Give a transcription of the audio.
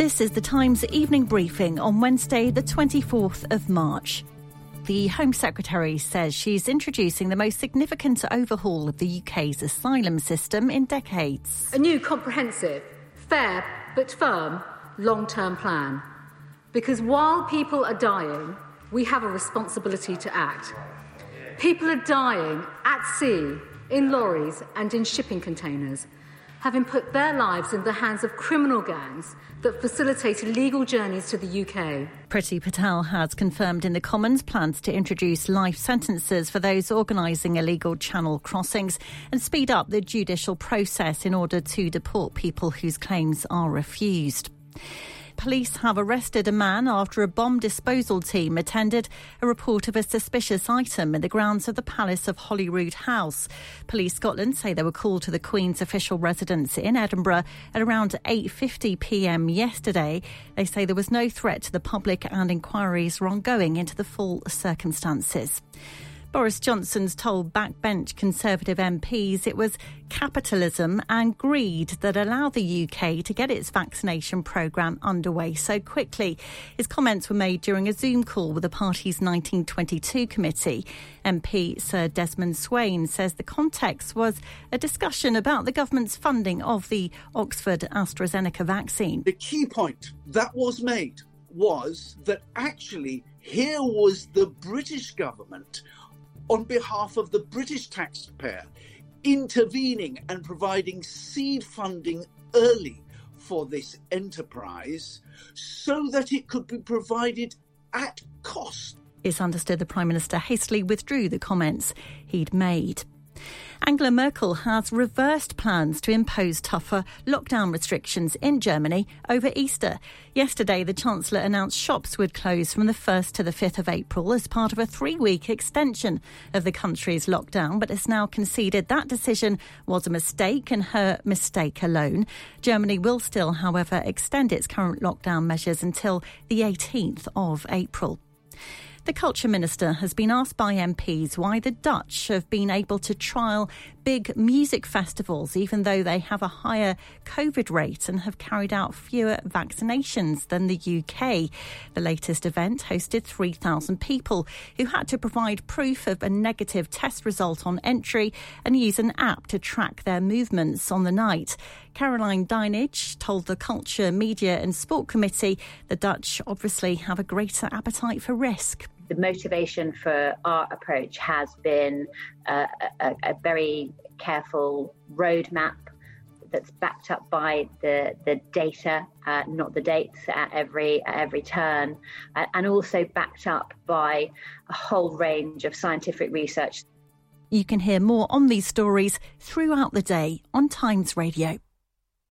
This is the Times evening briefing on Wednesday, the 24th of March. The Home Secretary says she's introducing the most significant overhaul of the UK's asylum system in decades. A new comprehensive, fair but firm long term plan. Because while people are dying, we have a responsibility to act. People are dying at sea, in lorries, and in shipping containers having put their lives in the hands of criminal gangs that facilitate illegal journeys to the UK. Priti Patel has confirmed in the Commons plans to introduce life sentences for those organising illegal channel crossings and speed up the judicial process in order to deport people whose claims are refused police have arrested a man after a bomb disposal team attended a report of a suspicious item in the grounds of the Palace of Holyrood House. Police Scotland say they were called to the Queen's official residence in Edinburgh at around 8:50 p.m. yesterday. They say there was no threat to the public and inquiries are ongoing into the full circumstances. Boris Johnson's told backbench Conservative MPs it was capitalism and greed that allowed the UK to get its vaccination programme underway so quickly. His comments were made during a Zoom call with the party's 1922 committee. MP Sir Desmond Swayne says the context was a discussion about the government's funding of the Oxford AstraZeneca vaccine. The key point that was made was that actually here was the British government on behalf of the British taxpayer, intervening and providing seed funding early for this enterprise so that it could be provided at cost. It's understood the Prime Minister hastily withdrew the comments he'd made. Angela Merkel has reversed plans to impose tougher lockdown restrictions in Germany over Easter. Yesterday, the Chancellor announced shops would close from the 1st to the 5th of April as part of a three week extension of the country's lockdown, but has now conceded that decision was a mistake and her mistake alone. Germany will still, however, extend its current lockdown measures until the 18th of April. The Culture Minister has been asked by MPs why the Dutch have been able to trial big music festivals, even though they have a higher COVID rate and have carried out fewer vaccinations than the UK. The latest event hosted 3,000 people who had to provide proof of a negative test result on entry and use an app to track their movements on the night. Caroline Dinenage told the Culture, Media and Sport Committee the Dutch obviously have a greater appetite for risk the motivation for our approach has been a, a, very careful roadmap that's backed up by the the data, uh, not the dates at every at every turn, uh, and also backed up by a whole range of scientific research. You can hear more on these stories throughout the day on Times Radio.